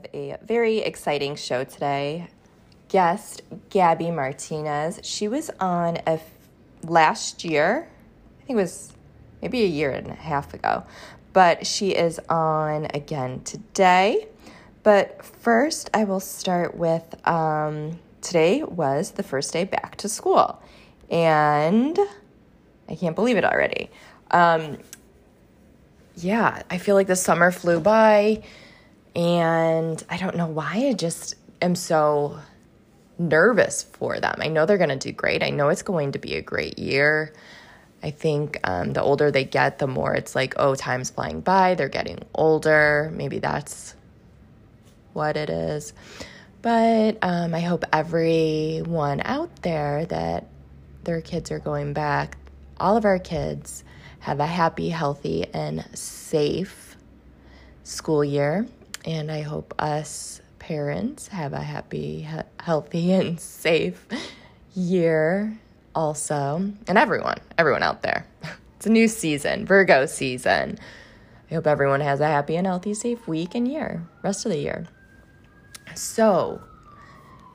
Have a very exciting show today. Guest Gabby Martinez. She was on a f- last year. I think it was maybe a year and a half ago, but she is on again today. But first, I will start with um, today was the first day back to school, and I can't believe it already. Um, yeah, I feel like the summer flew by and I don't know why I just am so nervous for them. I know they're going to do great. I know it's going to be a great year. I think um, the older they get, the more it's like, oh, time's flying by. They're getting older. Maybe that's what it is. But um, I hope everyone out there that their kids are going back, all of our kids, have a happy, healthy, and safe school year. And I hope us parents have a happy, healthy, and safe year also. And everyone, everyone out there. It's a new season, Virgo season. I hope everyone has a happy and healthy, safe week and year, rest of the year. So,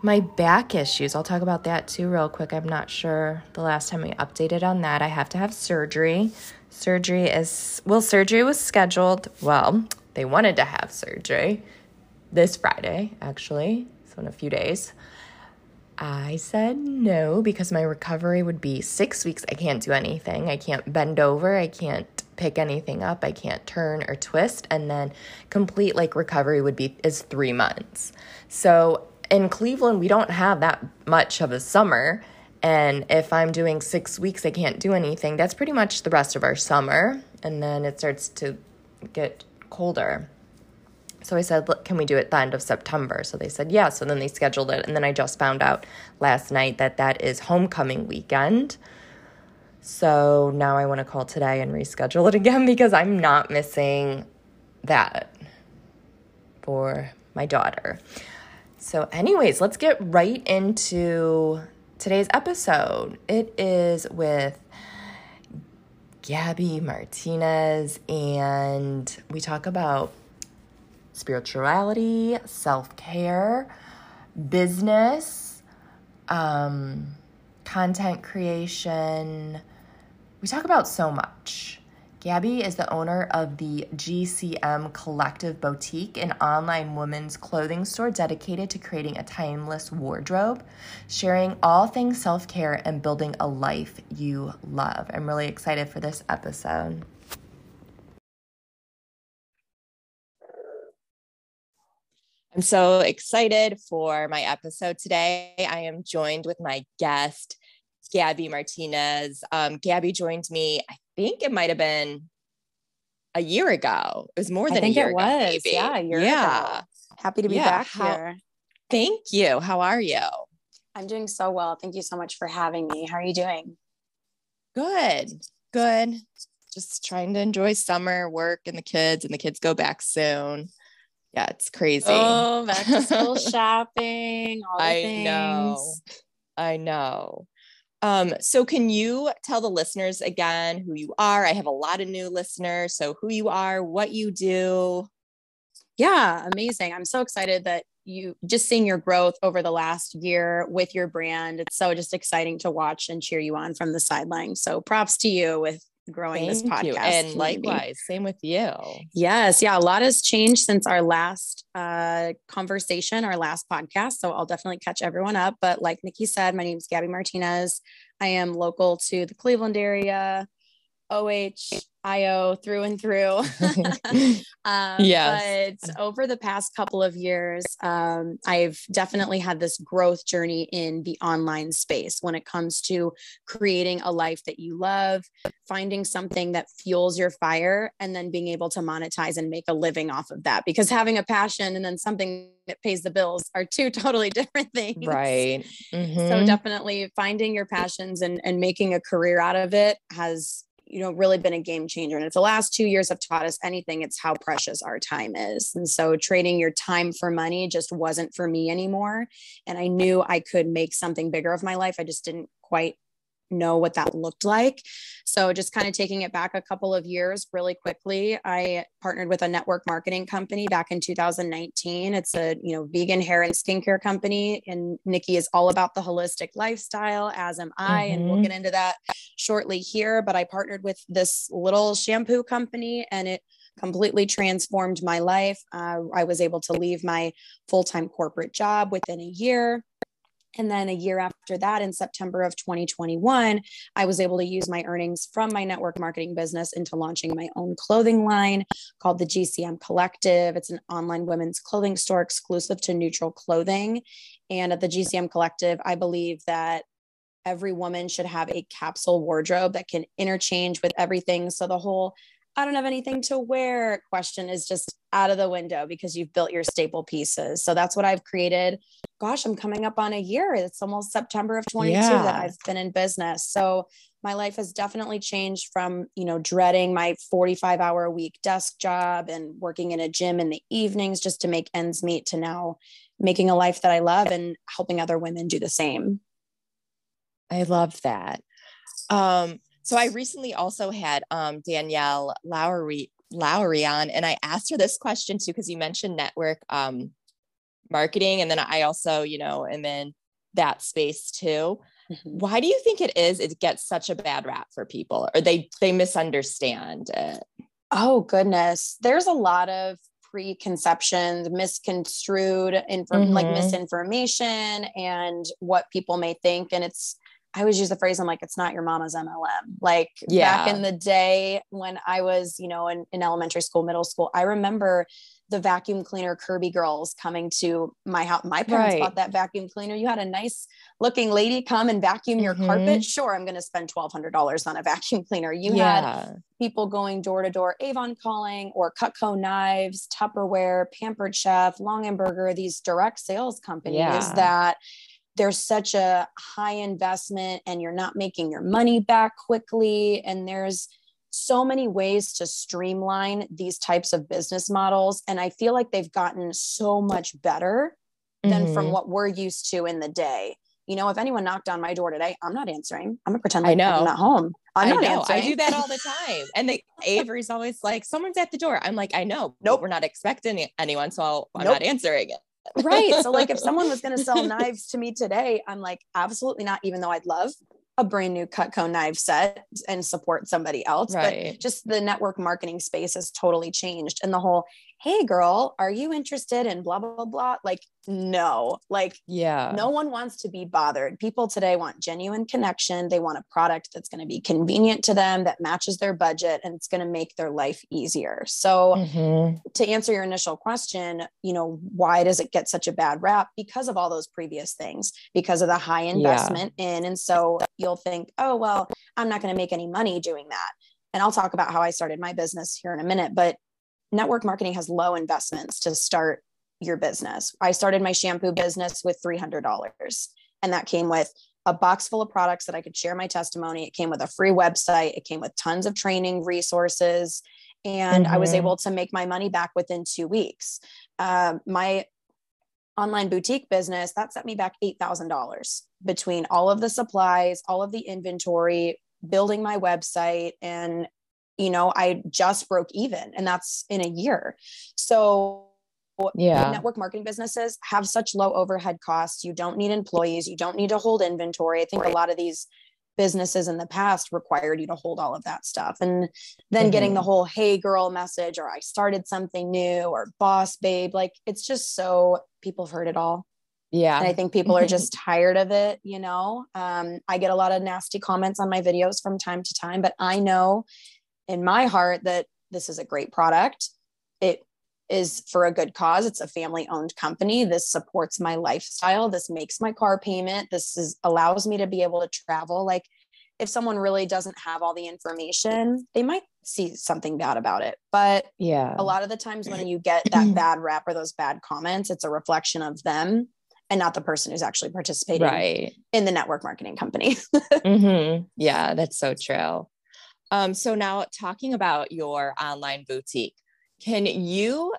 my back issues, I'll talk about that too, real quick. I'm not sure the last time we updated on that. I have to have surgery. Surgery is, well, surgery was scheduled. Well, they wanted to have surgery this Friday, actually, so in a few days. I said no because my recovery would be six weeks. I can't do anything. I can't bend over. I can't pick anything up. I can't turn or twist. And then complete like recovery would be is three months. So in Cleveland, we don't have that much of a summer. And if I'm doing six weeks, I can't do anything. That's pretty much the rest of our summer. And then it starts to get colder. So I said, can we do it the end of September? So they said, yeah. So then they scheduled it. And then I just found out last night that that is homecoming weekend. So now I want to call today and reschedule it again because I'm not missing that for my daughter. So, anyways, let's get right into today's episode. It is with Gabby Martinez, and we talk about spirituality, self care, business, um, content creation. We talk about so much. Gabby is the owner of the GCM Collective Boutique, an online women's clothing store dedicated to creating a timeless wardrobe, sharing all things self care and building a life you love. I'm really excited for this episode. I'm so excited for my episode today. I am joined with my guest, Gabby Martinez. Um, Gabby joined me, I think it might have been a year ago. It was more than a year it was. ago. Maybe. Yeah, yeah. Ago. Happy to be yeah. back How, here. Thank you. How are you? I'm doing so well. Thank you so much for having me. How are you doing? Good. Good. Just trying to enjoy summer work and the kids, and the kids go back soon. Yeah, it's crazy. Oh, back to school shopping. I things. know. I know. Um, so can you tell the listeners again who you are? I have a lot of new listeners. So who you are, what you do. Yeah, amazing. I'm so excited that you just seeing your growth over the last year with your brand. It's so just exciting to watch and cheer you on from the sideline. So props to you with growing Thank this podcast. You. And likewise, same with you. Yes. Yeah. A lot has changed since our last uh, conversation, our last podcast. So I'll definitely catch everyone up. But like Nikki said, my name is Gabby Martinez. I am local to the Cleveland area. OHIO through and through. um, yes. But over the past couple of years, um, I've definitely had this growth journey in the online space when it comes to creating a life that you love, finding something that fuels your fire, and then being able to monetize and make a living off of that. Because having a passion and then something that pays the bills are two totally different things. Right. Mm-hmm. So definitely finding your passions and, and making a career out of it has you know really been a game changer. And if the last two years have taught us anything it's how precious our time is. And so trading your time for money just wasn't for me anymore. And i knew i could make something bigger of my life. I just didn't quite know what that looked like. So just kind of taking it back a couple of years really quickly, I partnered with a network marketing company back in 2019. It's a, you know, vegan hair and skincare company and Nikki is all about the holistic lifestyle as am I mm-hmm. and we'll mm-hmm. get into that shortly here, but I partnered with this little shampoo company and it completely transformed my life. Uh, I was able to leave my full-time corporate job within a year and then a year after that, in September of 2021, I was able to use my earnings from my network marketing business into launching my own clothing line called the GCM Collective. It's an online women's clothing store exclusive to neutral clothing. And at the GCM Collective, I believe that every woman should have a capsule wardrobe that can interchange with everything. So the whole I don't have anything to wear question is just out of the window because you've built your staple pieces. So that's what I've created. Gosh, I'm coming up on a year. It's almost September of 22 yeah. that I've been in business. So my life has definitely changed from, you know, dreading my 45 hour a week desk job and working in a gym in the evenings just to make ends meet to now making a life that I love and helping other women do the same. I love that. Um, so I recently also had um, Danielle Lowry Lowry on, and I asked her this question too because you mentioned network um, marketing, and then I also, you know, am in that space too. Mm-hmm. Why do you think it is it gets such a bad rap for people, or they they misunderstand it? Oh goodness, there's a lot of preconceptions, misconstrued inform mm-hmm. like misinformation, and what people may think, and it's I always use the phrase, I'm like, it's not your mama's MLM. Like yeah. back in the day when I was, you know, in, in elementary school, middle school, I remember the vacuum cleaner Kirby girls coming to my house. My parents right. bought that vacuum cleaner. You had a nice looking lady come and vacuum your mm-hmm. carpet. Sure, I'm going to spend $1,200 on a vacuum cleaner. You yeah. had people going door to door, Avon calling or Cutco knives, Tupperware, Pampered Chef, Longaberger, these direct sales companies yeah. that there's such a high investment and you're not making your money back quickly and there's so many ways to streamline these types of business models and i feel like they've gotten so much better than mm-hmm. from what we're used to in the day you know if anyone knocked on my door today i'm not answering i'm gonna pretend like I know. i'm not home I'm I not know. Answering. I do that all the time. And the Avery's always like, someone's at the door. I'm like, I know. Nope. We're not expecting anyone. So I'll, I'm nope. not answering it right. So like if someone was going to sell knives to me today, I'm like, absolutely not, even though I'd love a brand new Cutco knife set and support somebody else. Right. But just the network marketing space has totally changed. And the whole, hey girl, are you interested in blah, blah, blah? Like no like yeah no one wants to be bothered people today want genuine connection they want a product that's going to be convenient to them that matches their budget and it's going to make their life easier so mm-hmm. to answer your initial question you know why does it get such a bad rap because of all those previous things because of the high investment yeah. in and so you'll think oh well i'm not going to make any money doing that and i'll talk about how i started my business here in a minute but network marketing has low investments to start your business. I started my shampoo business with $300, and that came with a box full of products that I could share my testimony. It came with a free website, it came with tons of training resources, and mm-hmm. I was mm-hmm. able to make my money back within two weeks. Uh, my online boutique business that set me back $8,000 between all of the supplies, all of the inventory, building my website, and you know, I just broke even, and that's in a year. So yeah network marketing businesses have such low overhead costs you don't need employees you don't need to hold inventory i think right. a lot of these businesses in the past required you to hold all of that stuff and then mm-hmm. getting the whole hey girl message or i started something new or boss babe like it's just so people have heard it all Yeah. And I think people are just tired of it, you know. Um, I get a lot of nasty comments on my videos from time to time, but I know in my heart that this is a great product. It is for a good cause. It's a family owned company. This supports my lifestyle. This makes my car payment. This is allows me to be able to travel. Like if someone really doesn't have all the information, they might see something bad about it. But yeah, a lot of the times when you get that bad rap or those bad comments, it's a reflection of them and not the person who's actually participating right. in the network marketing company. mm-hmm. Yeah, that's so true. Um, so now talking about your online boutique, can you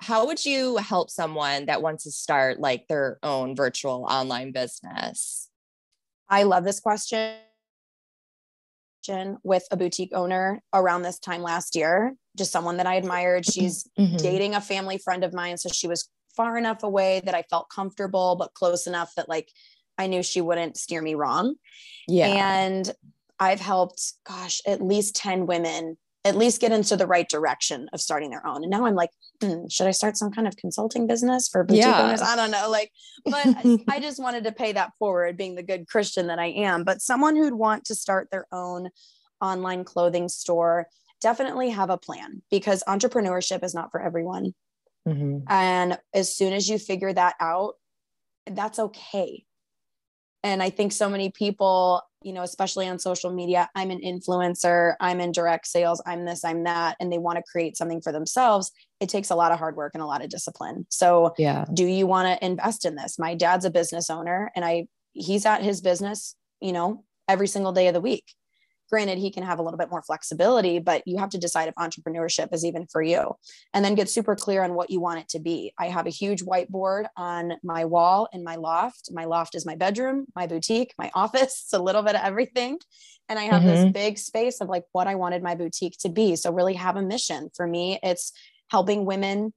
how would you help someone that wants to start like their own virtual online business? I love this question with a boutique owner around this time last year, just someone that I admired. She's mm-hmm. dating a family friend of mine. So she was far enough away that I felt comfortable, but close enough that like I knew she wouldn't steer me wrong. Yeah. And I've helped, gosh, at least 10 women at least get into the right direction of starting their own. And now I'm like, hmm, should I start some kind of consulting business for boutique yeah. owners? I don't know. Like, but I just wanted to pay that forward, being the good Christian that I am. But someone who'd want to start their own online clothing store, definitely have a plan because entrepreneurship is not for everyone. Mm-hmm. And as soon as you figure that out, that's okay. And I think so many people, you know, especially on social media, I'm an influencer, I'm in direct sales, I'm this, I'm that, and they want to create something for themselves. It takes a lot of hard work and a lot of discipline. So, yeah. do you want to invest in this? My dad's a business owner and I he's at his business, you know, every single day of the week granted he can have a little bit more flexibility but you have to decide if entrepreneurship is even for you. And then get super clear on what you want it to be. I have a huge whiteboard on my wall in my loft. My loft is my bedroom my boutique my office it's a little bit of everything. And i have mm-hmm. this big space of like what i wanted my boutique to be. So really have a mission. For me it's helping women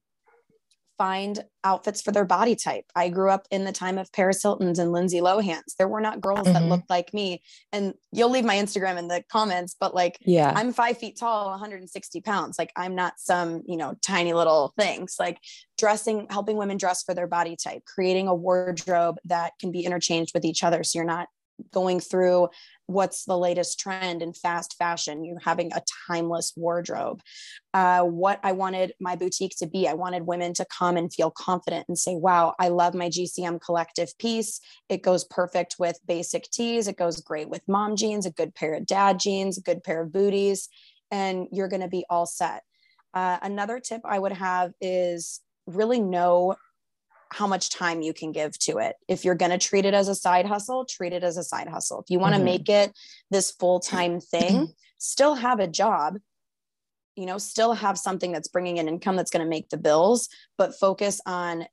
find outfits for their body type. I grew up in the time of Paris Hilton's and Lindsay Lohan's. There were not girls mm-hmm. that looked like me. And you'll leave my Instagram in the comments, but like, yeah, I'm five feet tall, 160 pounds. Like, I'm not some, you know, tiny little things. Like, dressing, helping women dress for their body type, creating a wardrobe that can be interchanged with each other. So you're not going through what's the latest trend in fast fashion you're having a timeless wardrobe. Uh, what i wanted my boutique to be i wanted women to come and feel confident and say wow i love my gcm collective piece. It goes perfect with basic tees. It goes great with mom jeans a good pair of dad jeans a good pair of booties and you're going to be all set. Uh, another tip i would have is really know how much time you can give to it. If you're going to treat it as a side hustle, treat it as a side hustle. If you want to mm-hmm. make it this full time thing, still have a job, you know, still have something that's bringing in income that's going to make the bills, but focus on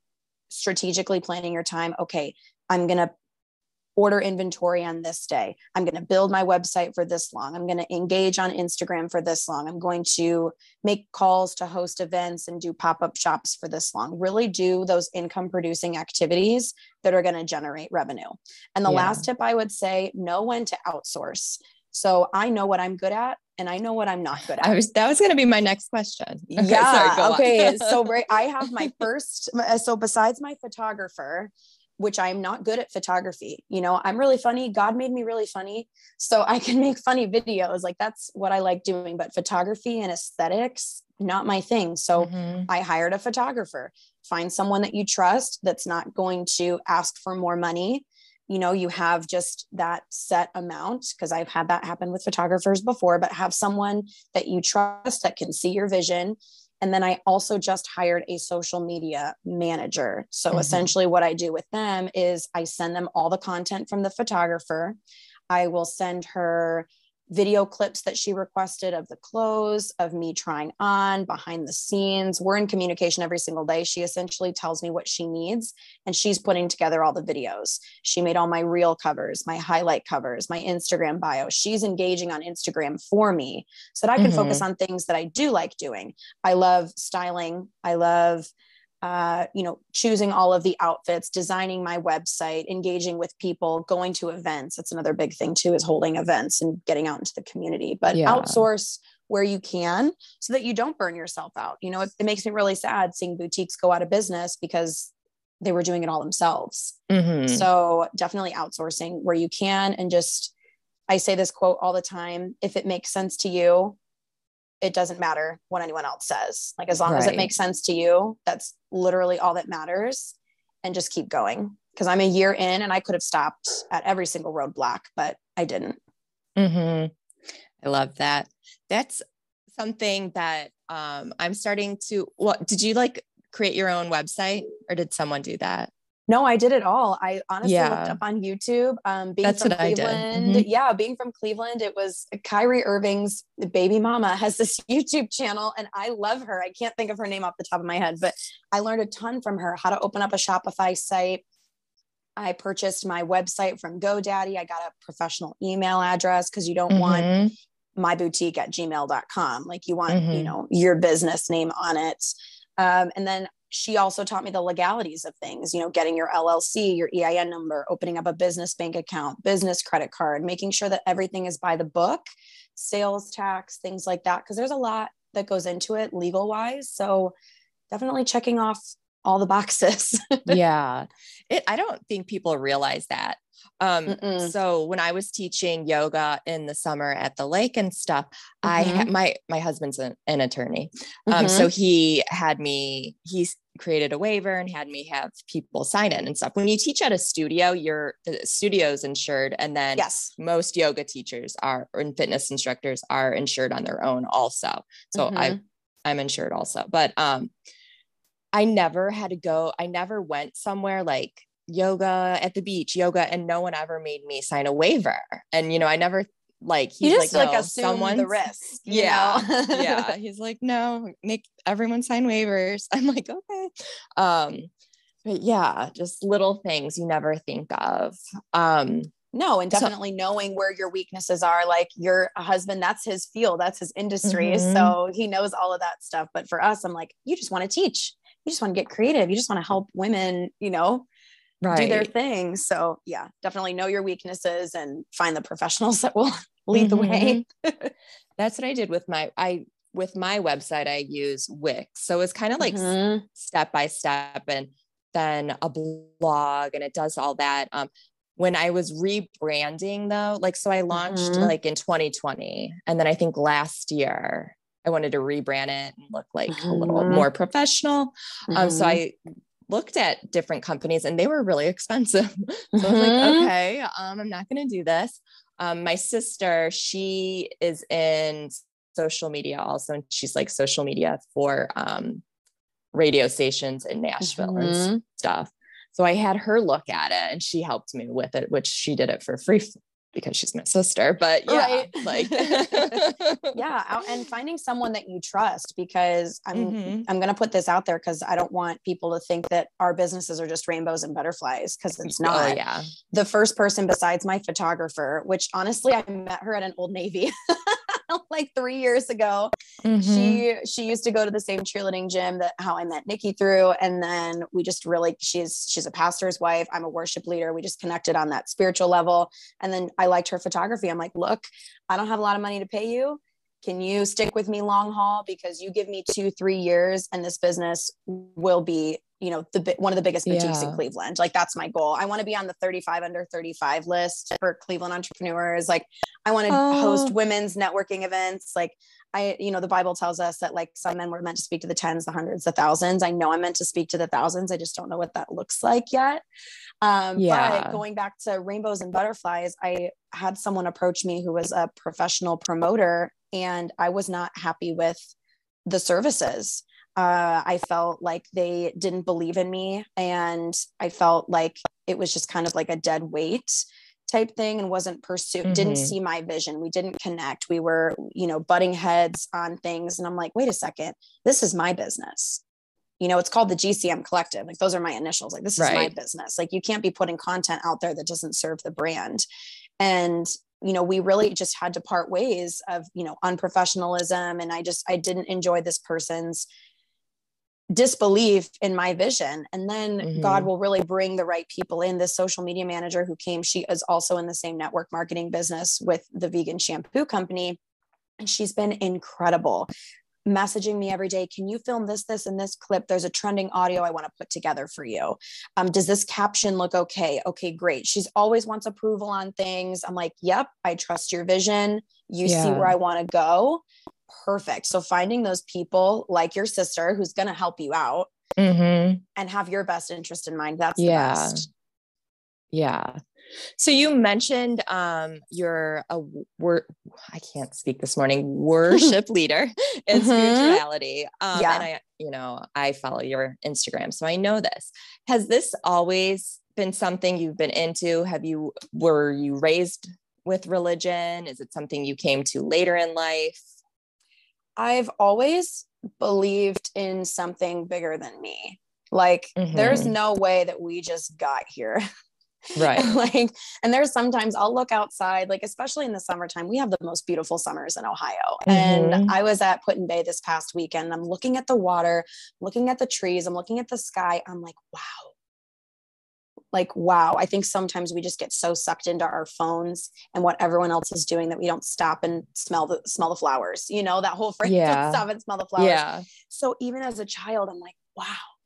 strategically planning your time. Okay, I'm going to order inventory on this day. I'm going to build my website for this long. I'm going to engage on Instagram for this long. I'm going to make calls to host events and do pop up shops for this long. Really do those income producing activities that are going to generate revenue. And the yeah. last tip I would say know when to outsource. So I know what I'm good at and I know what I'm not good at. I was that was going to be my next question. Okay, yeah. Sorry, okay. so right, I have my first. So besides my photographer, which I'm not good at photography. You know, I'm really funny. God made me really funny. So I can make funny videos. Like that's what I like doing. But photography and aesthetics, not my thing. So mm-hmm. I hired a photographer. Find someone that you trust that's not going to ask for more money. You know, you have just that set amount because I've had that happen with photographers before, but have someone that you trust that can see your vision and then I also just hired a social media manager. So mm-hmm. essentially, what I do with them is I send them all the content from the photographer. I will send her video clips that she requested of the clothes, of me trying on behind the scenes. We're in communication every single day. She essentially tells me what she needs and she's putting together all the videos. She made all my reel covers, my highlight covers, my Instagram bio. She's engaging on Instagram for me so that I can mm-hmm. focus on things that I do like doing. I love styling. I love uh, you know, choosing all of the outfits, designing my website, engaging with people, going to events. That's another big thing too, is holding events and getting out into the community. But yeah. outsource where you can so that you don't burn yourself out. You know, it, it makes me really sad seeing boutiques go out of business because they were doing it all themselves. Mhm. So definitely outsourcing where you can and just I say this quote all the time, if it makes sense to you, it doesn't matter what anyone else says. Like as long as it makes sense to you, that's literally all that matters and just keep going. Cuz I'm a year in and I could have stopped at every single roadblock, but I didn't. hmm I love that. That's something that um, I'm starting to. What did you like create your own website or did someone do that? No, I did it all. I honestly looked up on YouTube. Um, being That's from what I did. Cleveland, Mhm. yeah, being from Cleveland, it was Kyrie Irving's baby mama has this YouTube channel, and I love her. I can't think of her name off the top of my head, but I learned a ton from her. How to open up a Shopify site. I purchased my website from GoDaddy. I got a professional email address because you don't want Mhm. my boutique at gmail.com. Like you want, you Mhm. know, your business name on it. Um, and then she also taught me the legalities of things, you know, getting your LLC, your EIN number, opening up a business bank account, business credit card, making sure that everything is by the book, sales tax, things like that. Cause there's a lot that goes into it legal wise. So definitely checking off all the boxes. yeah. It. I don't think people realize that. Um, Mm-mm. so when I was teaching yoga in the summer at the lake and stuff, I had my my husband's an, an attorney. Um, Mhm. so he had me, he s- created a waiver and had me have people sign in and stuff. When you teach at a studio, your the studio's insured. And then yes. most yoga teachers are and fitness instructors are insured on their own also. So I Mhm. I'm insured also. But um I never had to go, I never went somewhere like yoga at the beach, yoga, and no one ever made me sign a waiver. And you know, I never like you he's just like, like, no, assume someone's the risk. you yeah know? yeah he's like no make everyone sign waivers i'm like okay um but yeah just little things you never think of um No, and So- definitely knowing where your weaknesses are. Like your husband, that's his field, that's his industry. Mhm. So he knows all of that stuff. But for us, I'm like, you just want to teach. You just want to get creative. You just want to help women, you know, right do their thing. So yeah, definitely know your weaknesses and find the professionals that will lead the way. that's what i did with my i with my website i use wix so it's kind of like Mhm. step by step and then a blog and it does all that um when i was rebranding though like so i launched Mhm. like in 2020 and then i think last year i wanted to rebrand it and look like a little Mhm. more professional um so Mhm. i looked at different companies and they were really expensive so i was like Mhm. okay um i'm not going to do this um my sister she is in social media also and she's like social media for um radio stations in Nashville and s- Mhm. stuff. So I had her look at it and she helped me with it, which she did it for free because she's my sister. But yeah, Right. like yeah. And finding someone that you trust because I'm Mhm. I'm going to put this out there because I don't want people to think that our businesses are just rainbows and butterflies because it's Oh not. yeah. The first person besides my photographer, which honestly I met her at an old Navy like three years ago. Mhm. She she used to go to the same cheerleading gym that how I met Nikki through, and then we just really she's she's a pastor's wife. I'm a worship leader. We just connected on that spiritual level, and then I liked her photography. I'm like, look, I don't have a lot of money to pay you. Can you stick with me long haul because you give me two three years, and this business will be you know the one of the biggest boutiques in Cleveland. Like that's my goal. I want to be on the 35 under 35 list for Cleveland entrepreneurs. Like I want to Oh. host women's networking events. Like I, you know, the Bible tells us that like some men were meant to speak to the tens, the hundreds, the thousands. I know I'm meant to speak to the thousands. I just don't know what that looks like yet. Um, Yeah. But going back to rainbows and butterflies, I had someone approach me who was a professional promoter, and I was not happy with the services. Uh, I felt like they didn't believe in me, and I felt like it was just kind of like a dead weight type thing and wasn't pursued didn't Mhm. see my vision. We didn't connect. We were you know butting heads on things and i'm like wait a second. This is my business. You know it's called the gcm collective. Like those are my initials. Like this is my business. Like you can't be putting content out there that doesn't serve the brand. And you know we really just had to part ways of you know unprofessionalism and i just i didn't enjoy this person's disbelief in my vision. And then god Mhm. will really bring the right people in. This social media manager who came she is also in the same network marketing business with the vegan shampoo company. And she's been incredible messaging me every day can you film this this and this clip? There's a trending audio i want to put together for you. Um, does this caption look okay? Okay great. She's always wants approval on things. I'm like yep i trust your vision. You yeah. see where i want to go perfect so finding those people like your sister who's going to help you out mm-hmm. and have your best interest in mind that's yeah. the best yeah so you mentioned um, you're a wor- I can't speak this morning worship leader in mm-hmm. spirituality. Um, yeah. And I, you know, I follow your Instagram, so I know this. Has this always been something you've been into? Have you were you raised with religion? Is it something you came to later in life? I've always believed in something bigger than me. Like, mm-hmm. there's no way that we just got here. Right. like, and there's sometimes I'll look outside, like, especially in the summertime, we have the most beautiful summers in Ohio. Mm-hmm. And I was at Put-in-Bay this past weekend. I'm looking at the water, looking at the trees, I'm looking at the sky. I'm like, wow. Like, wow. I think sometimes we just get so sucked into our phones and what everyone else is doing that we don't stop and smell the smell the flowers, you know, that whole phrase, yeah. stop and smell the flowers. Yeah. So even as a child, I'm like, wow,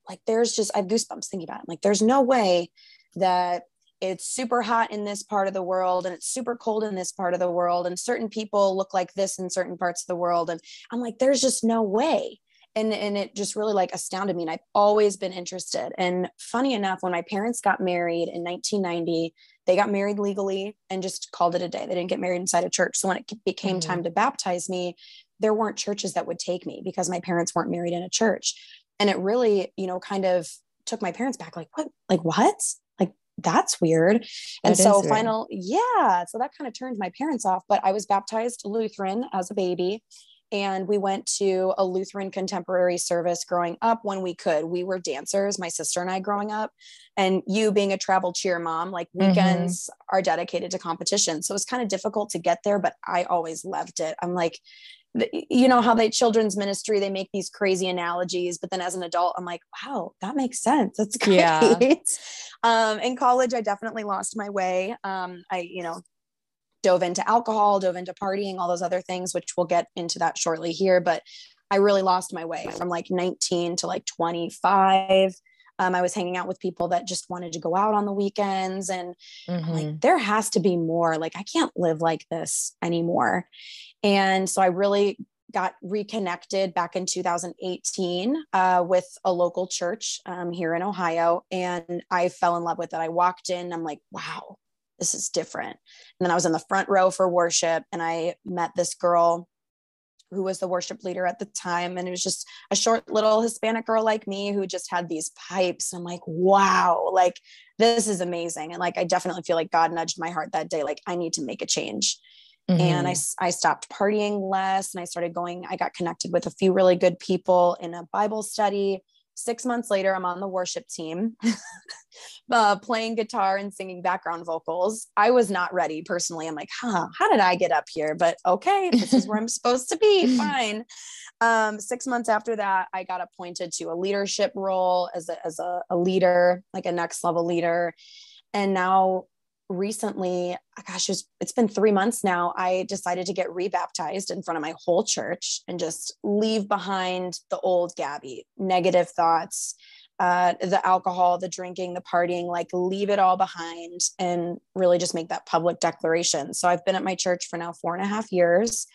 like there's just I have goosebumps thinking about it. I'm like, there's no way that it's super hot in this part of the world and it's super cold in this part of the world and certain people look like this in certain parts of the world and i'm like there's just no way and and it just really like astounded me and i've always been interested and funny enough when my parents got married in 1990 they got married legally and just called it a day they didn't get married inside a church so when it became mm-hmm. time to baptize me there weren't churches that would take me because my parents weren't married in a church and it really you know kind of took my parents back like what like what Like that's weird. And that so final, yeah. So that kind of turned my parents off. But I was baptized Lutheran as a baby. And we went to a Lutheran contemporary service growing up when we could. We were dancers, my sister and I growing up. And you being a travel cheer mom, like mm-hmm. weekends mm-hmm. are dedicated to competition. So it was kind of difficult to get there, but I always loved it. I'm like, you know how they children's ministry they make these crazy analogies but then as an adult i'm like wow that makes sense that's great yeah. um, in college i definitely lost my way um, i you know dove into alcohol dove into partying all those other things which we'll get into that shortly here but i really lost my way from like 19 to like 25 um, I was hanging out with people that just wanted to go out on the weekends. And mm-hmm. like, there has to be more. Like, I can't live like this anymore. And so I really got reconnected back in 2018 uh, with a local church um, here in Ohio. And I fell in love with it. I walked in, I'm like, wow, this is different. And then I was in the front row for worship and I met this girl who was the worship leader at the time. And it was just a short little Hispanic girl like me who just had these pipes. And I'm like, wow, like this is amazing. And like, I definitely feel like God nudged my heart that day. Like, I need to make a change. Mm-hmm. And I, I stopped partying less and I started going, I got connected with a few really good people in a Bible study. Six months later, I'm on the worship team, uh, playing guitar and singing background vocals. I was not ready personally. I'm like, huh, how did I get up here? But okay, this is where I'm supposed to be. Fine. Um, six months after that, I got appointed to a leadership role as a, as a, a leader, like a next level leader. And now recently, gosh, it's, it's been three months now. I decided to get rebaptized in front of my whole church and just leave behind the old Gabby, negative thoughts, uh, the alcohol, the drinking, the partying, like leave it all behind and really just make that public declaration. So I've been at my church for now four and a half years.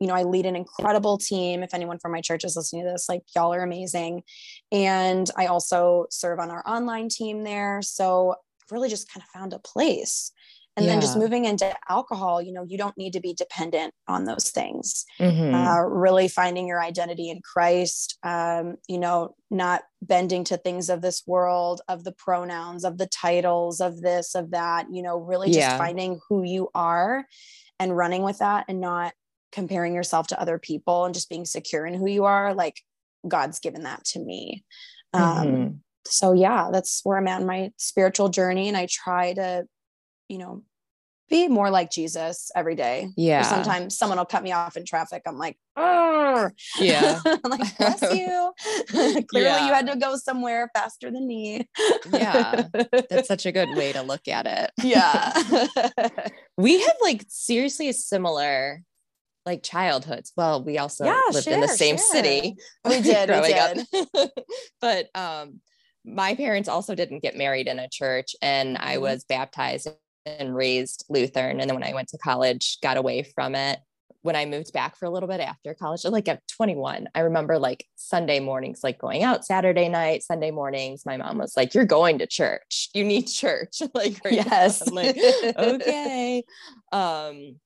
You know, I lead an incredible team. If anyone from my church is listening to this, like y'all are amazing. And I also serve on our online team there. So really just kind of found a place and yeah. then just moving into alcohol you know you don't need to be dependent on those things mm-hmm. uh, really finding your identity in christ um, you know not bending to things of this world of the pronouns of the titles of this of that you know really just yeah. finding who you are and running with that and not comparing yourself to other people and just being secure in who you are like god's given that to me um, mm-hmm so yeah, that's where I'm at in my spiritual journey. And I try to, you know, be more like Jesus every day. Yeah. Or sometimes someone will cut me off in traffic. I'm like, oh, yeah. I'm like, bless you. Clearly, yeah. you had to go somewhere faster than me. yeah. That's such a good way to look at it. Yeah. we have like seriously a similar like childhoods. Well, we also Yeah, lived in the same share. city. We did, we up. but um my parents also didn't get married in a church and I Mhm. was baptized and raised Lutheran. And then when I went to college, got away from it. When I moved back for a little bit after college, like at 21, I remember like Sunday mornings, like going out Saturday night, Sunday mornings. My mom was like, You're going to church. You need church. like, Yes. I'm like, okay. Um,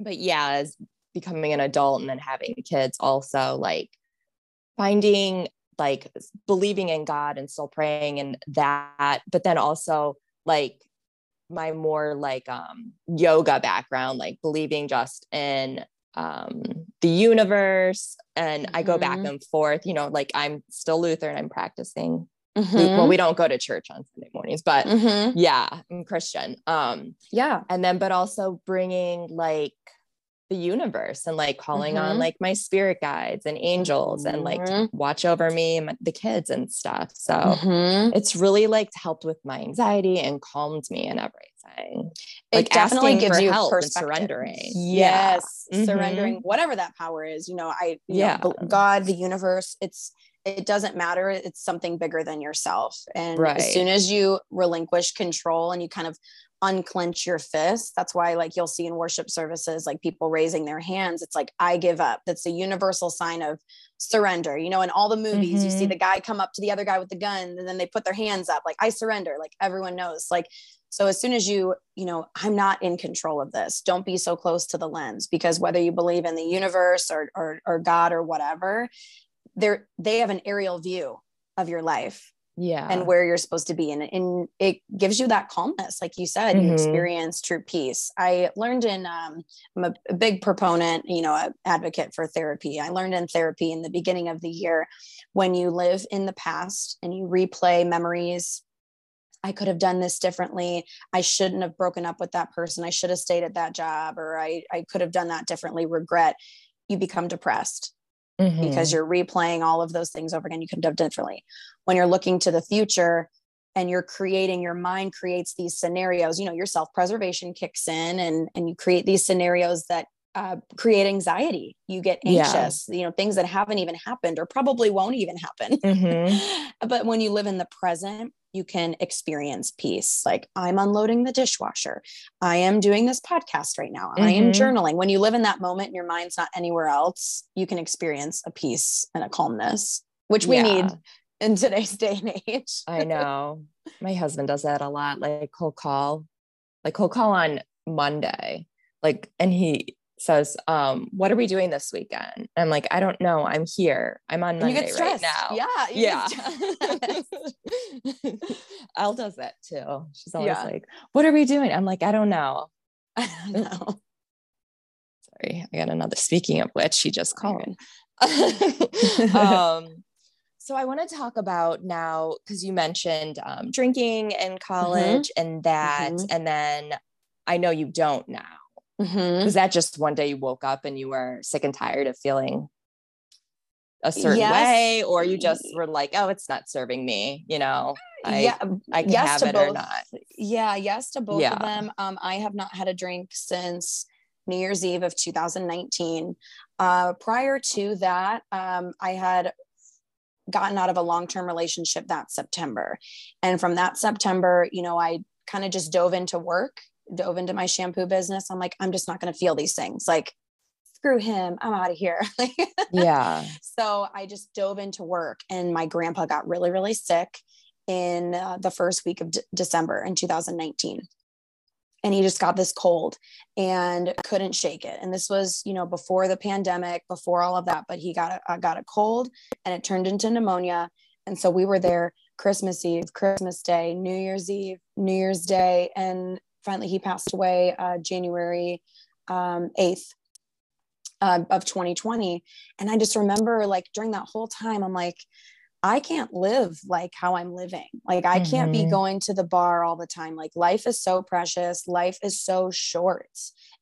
but yeah, as becoming an adult and then having kids, also like finding like believing in God and still praying and that, but then also like my more like um yoga background, like believing just in um the universe and I go back Mhm. and forth, you know, like I'm still Lutheran, I'm practicing. Mhm. Well, we don't go to church on Sunday mornings, but Mhm. yeah, I'm Christian. Um Yeah. and then but also bringing like the universe and like calling on Mhm. like my spirit guides and angels and like Mhm. watch over me and my- the kids and stuff so Mhm. it's really like helped with my anxiety and calmed me and everything It like definitely gives you help and surrendering Yeah. Yes, Mhm. surrendering whatever that power is. You know, I you Yeah. know, God, the universe. It's it doesn't matter. It's something bigger than yourself. And Right. as soon as you relinquish control and you kind of unclench your fist, that's why like you'll see in worship services like people raising their hands. It's like I give up. That's a universal sign of surrender. You know, in all the movies, you see Mhm. the guy come up to the other guy with the gun, and then they put their hands up, like I surrender. Like everyone knows. Like so as soon as you, you know, I'm not in control of this. Don't be so close to the lens because whether you believe in the universe or or, or God or whatever, they're they have an aerial view of your life yeah and where you're supposed to be. And, and it gives you that calmness. Like you said, you Mhm. experience true peace. I learned in um, I'm a, a big proponent, you know, a advocate for therapy. I learned in therapy in the beginning of the year when you live in the past and you replay memories I could have done this differently. I shouldn't have broken up with that person. I should have stayed at that job, or I, I could have done that differently. Regret. You become depressed because Mhm. you're replaying all of those things over again. You could have done differently. When you're looking to the future and you're creating, your mind creates these scenarios, you know, your self-preservation kicks in and, and you create these scenarios that uh, create anxiety. You get Yeah. anxious, you know, things that haven't even happened or probably won't even happen. Mhm. but when you live in the present, you can experience peace. Like I'm unloading the dishwasher. I am doing this podcast right now. I am Mhm. journaling. When you live in that moment and your mind's not anywhere else, you can experience a peace and a calmness, which we need in today's day and age. I know. My husband does that a lot. Like he'll call, like he'll call on Monday, like, and he says, um, what are we doing this weekend? I'm like, I don't know. I'm here. I'm on And you Monday get right now. Yeah. Yeah. Elle does that too. She's always Yeah. like, what are we doing? I'm like, I don't know. I don't know. Sorry. I got another. Speaking of which, she just called. um, so I want to talk about now because you mentioned um, drinking in college and that, Mhm. and then I know you don't now. Mhm. Was that just one day you woke up and you were sick and tired of feeling a certain Yes. way, or you just were like, "Oh, it's not serving me," you know? I, yeah, I can yes have to it or both. not. Yeah, yes to both Yeah. of them. Um, I have not had a drink since New Year's Eve of 2019. Uh, prior to that, um, I had gotten out of a long-term relationship that September, and from that September, you know, I kind of just dove into work, dove into my shampoo business. I'm like, I'm just not going to feel these things. Like, screw him, I'm out of here. Yeah. so I just dove into work, and my grandpa got really, really sick in uh, the first week of D- December in 2019. And he just got this cold and couldn't shake it. And this was, you know, before the pandemic, before all of that. But he got a, uh, got a cold, and it turned into pneumonia. And so we were there Christmas Eve, Christmas Day, New Year's Eve, New Year's Day, and finally he passed away uh, January um, 8th uh, of 2020. And I just remember like during that whole time, I'm like, I can't live like how I'm living. Like, I can't be Mhm. going to the bar all the time. Like, life is so precious. Life is so short.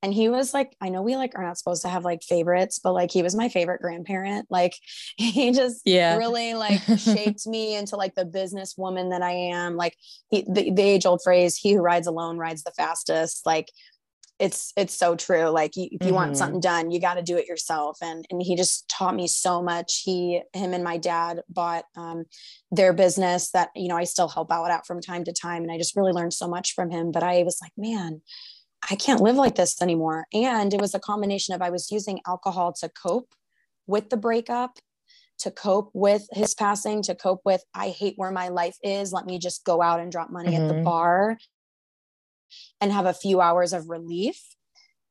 And he was like, I know we like are not supposed to have like favorites, but like he was my favorite grandparent. Like, he just Yeah. really like shaped me into like the business woman that I am. Like, he, the, the age old phrase, he who rides alone rides the fastest. Like, it's it's so true like you, if you mm-hmm. want something done you got to do it yourself and and he just taught me so much he him and my dad bought um, their business that you know i still help out at from time to time and i just really learned so much from him but i was like man i can't live like this anymore and it was a combination of i was using alcohol to cope with the breakup to cope with his passing to cope with i hate where my life is let me just go out and drop money mm-hmm. at the mm-hmm. bar and have a few hours of relief,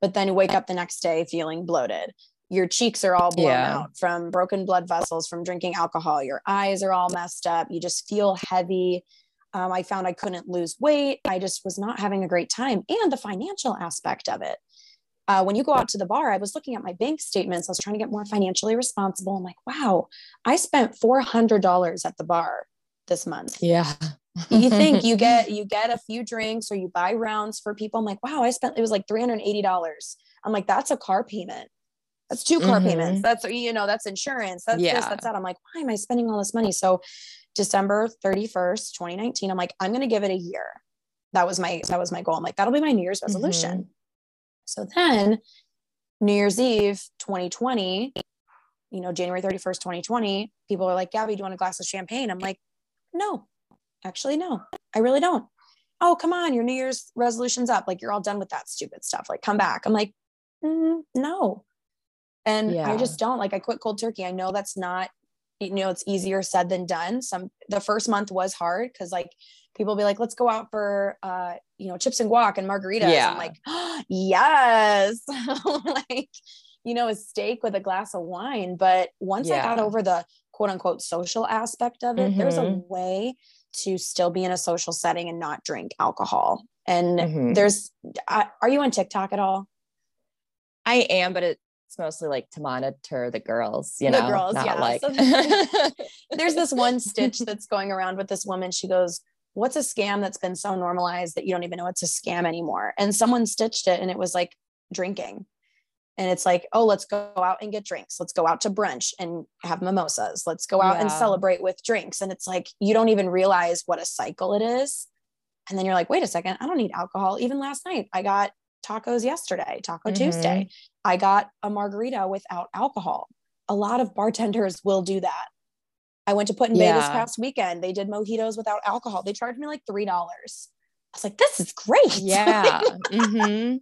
but then wake up the next day feeling bloated. Your cheeks are all blown yeah. out from broken blood vessels from drinking alcohol. Your eyes are all messed up. You just feel heavy. Um, I found I couldn't lose weight. I just was not having a great time. And the financial aspect of it. Uh, when you go out to the bar, I was looking at my bank statements. I was trying to get more financially responsible. I'm like, wow, I spent $400 at the bar this month. Yeah. You think you get you get a few drinks or you buy rounds for people? I'm like wow i spent it was like $380 i'm like that's a car payment. That's two car mm-hmm. payments. That's you know that's insurance. That's yeah. this that's that. I'm like why am i spending all this money? So december 31st 2019 i'm like i'm going to give it a year. That was my that was my goal. I'm like that'll be my new year's resolution. Mm-hmm. so then new year's eve 2020 you know january 31st 2020 people are like gabby do you want a glass of champagne? I'm like no actually, no, I really don't. Oh, come on, your New Year's resolution's up. Like you're all done with that stupid stuff. Like come back. I'm like, mm, no. And yeah. I just don't like, I quit cold turkey. I know that's not, you know, it's easier said than done. Some, the first month was hard because like people be like, let's go out for, uh, you know, chips and guac and margaritas. Yeah. I'm like, oh, yes. like, you know, a steak with a glass of wine. But once yeah. I got over the quote unquote social aspect of it, mm-hmm. there's a mm-hmm. way to still be in a social setting and not drink alcohol. And mm-hmm. there's, uh, are you on TikTok at all? I am, but it's mostly like to monitor the girls, you the know, girls, yeah. Like... There's this one stitch that's going around with this woman. She goes, what's a scam that's been so normalized that you don't even know it's a scam anymore? And someone stitched it and it was like drinking and it's like oh let's go out and get drinks. Let's go out to brunch and have mimosas. Let's go out yeah. and celebrate with drinks. And it's like you don't even realize what a cycle it is. And then you're like wait a second. I don't need alcohol. Even last night i got tacos yesterday taco mm-hmm. tuesday i got a margarita without alcohol. A lot of bartenders will do that. I went to Put-in-Bay yeah. this past weekend. They did mojitos without alcohol. They charged me like three dollars. I was like this is great. Yeah. Mm-hmm.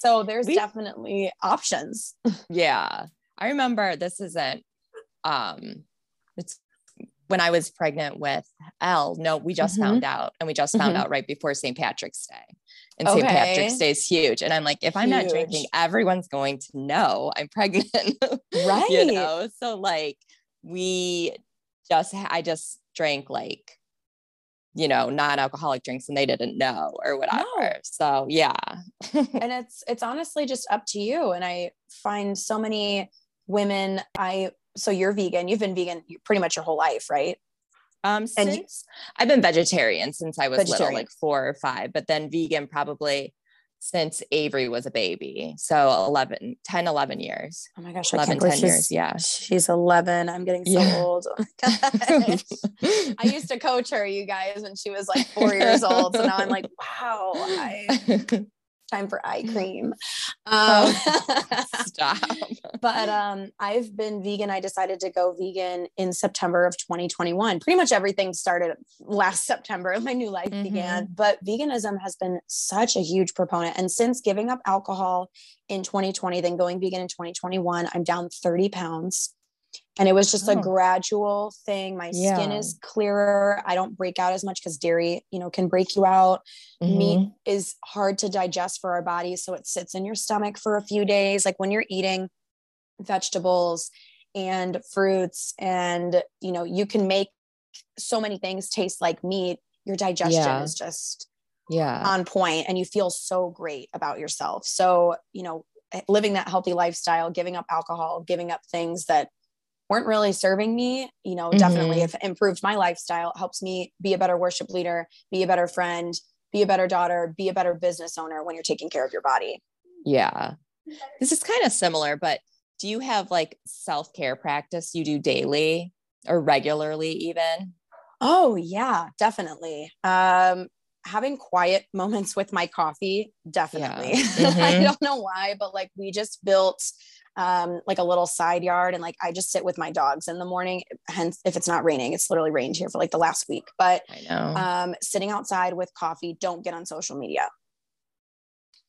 So there's we, definitely options. yeah. I remember this isn't um it's when I was pregnant with Elle. No, we just mm-hmm. found out and we just found mm-hmm. out right before St. Patrick's Day. And St. Patrick's Day is huge. And I'm like, if I'm not drinking, everyone's going to know I'm pregnant. right. you know, so like we just, I just drank like you know non-alcoholic drinks and they didn't know or whatever. No. so yeah. And it's it's honestly just up to you. And i find so many women i so you're vegan you've been vegan pretty much your whole life right? Um since you, i've been vegetarian since i was little like four or five but then vegan probably since Avery was a baby. So 11, 10, 11 years. Oh my gosh, 11, 10 years. Yeah. She's 11. I'm getting so yeah. old. Oh I used to coach her, you guys, when she was like four years old. So now I'm like, wow, I time for eye cream. Um, Stop. but um, I've been vegan. I decided to go vegan in September of 2021. Pretty much everything started last September. My new life mm-hmm. began. But veganism has been such a huge proponent. And since giving up alcohol in 2020, then going vegan in 2021, I'm down 30 pounds and it was just oh. a gradual thing my yeah. skin is clearer i don't break out as much because dairy you know can break you out mm-hmm. meat is hard to digest for our bodies so it sits in your stomach for a few days like when you're eating vegetables and fruits and you know you can make so many things taste like meat your digestion yeah. is just yeah on point and you feel so great about yourself so you know living that healthy lifestyle giving up alcohol giving up things that weren't really serving me, you know, mm-hmm. definitely have improved my lifestyle, helps me be a better worship leader, be a better friend, be a better daughter, be a better business owner when you're taking care of your body. Yeah. This is kind of similar, but do you have like self care practice you do daily or regularly, even? Oh, yeah, definitely. Um, having quiet moments with my coffee, definitely. Yeah. Mm-hmm. I don't know why, but like we just built um, like a little side yard and like I just sit with my dogs in the morning. Hence, if it's not raining, it's literally rained here for like the last week. But I know. Um, sitting outside with coffee, don't get on social media.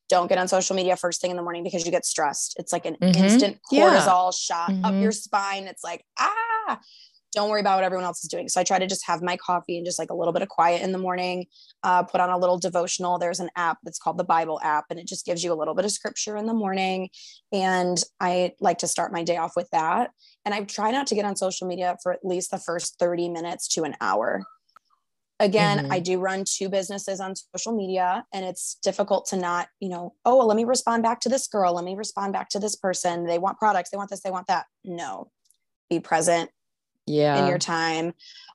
Don't get on social media first thing in the morning because you get stressed. It's like an mm-hmm. instant cortisol yeah. shot mm-hmm. up your spine. It's like, ah, don't worry about what everyone else is doing. So I try to just have my coffee and just like a little bit of quiet in the morning, uh, put on a little devotional. There's an app that's called the Bible app, and it just gives you a little bit of scripture in the morning. And I like to start my day off with that. And I try not to get on social media for at least the first 30 minutes to an hour. Again, mm-hmm. I do run two businesses on social media, and it's difficult to not, you know, oh, well, let me respond back to this girl. Let me respond back to this person. They want products, they want this, they want that. No, be present, yeah in your time.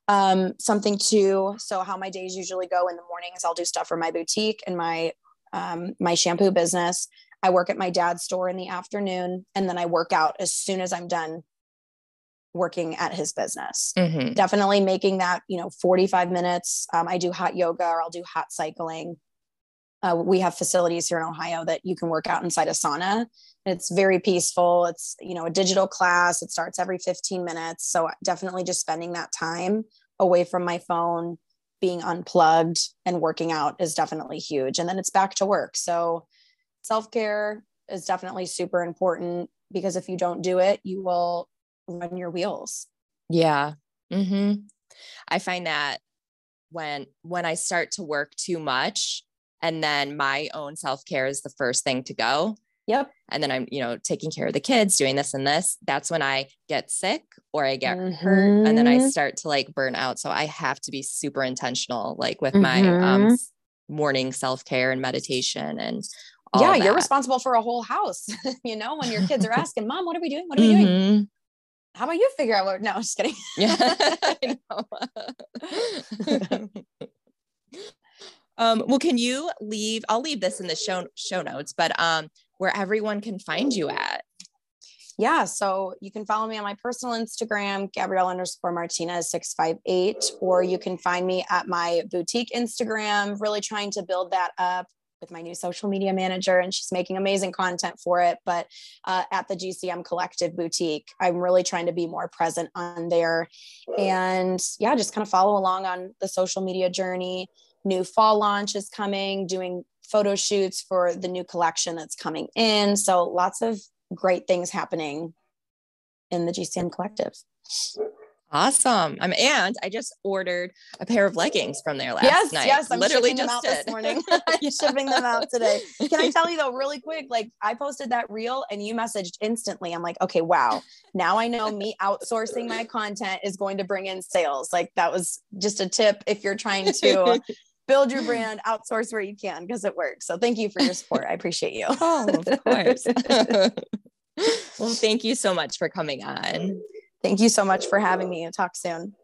Um something too so how my days usually go in the mornings i'll do stuff for my boutique and my um my shampoo business. I work at my dad's store in the afternoon and then i work out as soon as i'm done working at his business. Mm-hmm. definitely making that you know 45 minutes. Um, i do hot yoga or i'll do hot cycling uh, we have facilities here in ohio that you can work out inside a sauna. It's very peaceful. It's you know a digital class. It starts every 15 minutes. So definitely just spending that time away from my phone being unplugged and working out is definitely huge. And then it's back to work. So self-care is definitely super important because if you don't do it you will run your wheels. Yeah. Mm-hmm. i find that when when i start to work too much and then my own self-care is the first thing to go Yep. And then I'm, you know, taking care of the kids, doing this and this. That's when I get sick or I get mm-hmm. hurt and then I mm-hmm. start to like burn out. So I have to be super intentional, like with mm-hmm. my um, mm-hmm. morning self care and meditation and yeah, you're responsible for a whole house. you know, when your kids are asking, Mom, what are we doing? What are we mm-hmm. doing? How about you figure out what? No, just kidding. yeah. Um, well, can you leave? I'll leave this in the show show notes, but um, where everyone can find you at? Yeah, so you can follow me on my personal Instagram, Gabrielle underscore Martinez 658, or you can find me at my boutique Instagram, really trying to build that up with my new social media manager, and she's making amazing content for it. But uh, at the GCM Collective Boutique, I'm really trying to be more present on there. And yeah, just kind of follow along on the social media journey. New fall launch is coming, doing photo shoots for the new collection that's coming in. So lots of great things happening in the GCM collective. Awesome. Um, and I just ordered a pair of leggings from there last yes, night. Yes, I'm literally just them out this morning. yeah. shipping them out today. Can I tell you though, really quick? Like I posted that reel and you messaged instantly. I'm like, okay, wow. Now I know me outsourcing my content is going to bring in sales. Like that was just a tip if you're trying to build your brand, outsource where you can because it works. So thank you for your support. I appreciate you. oh, of course. well, thank you so much for coming on. Thank you so much for having me and talk soon.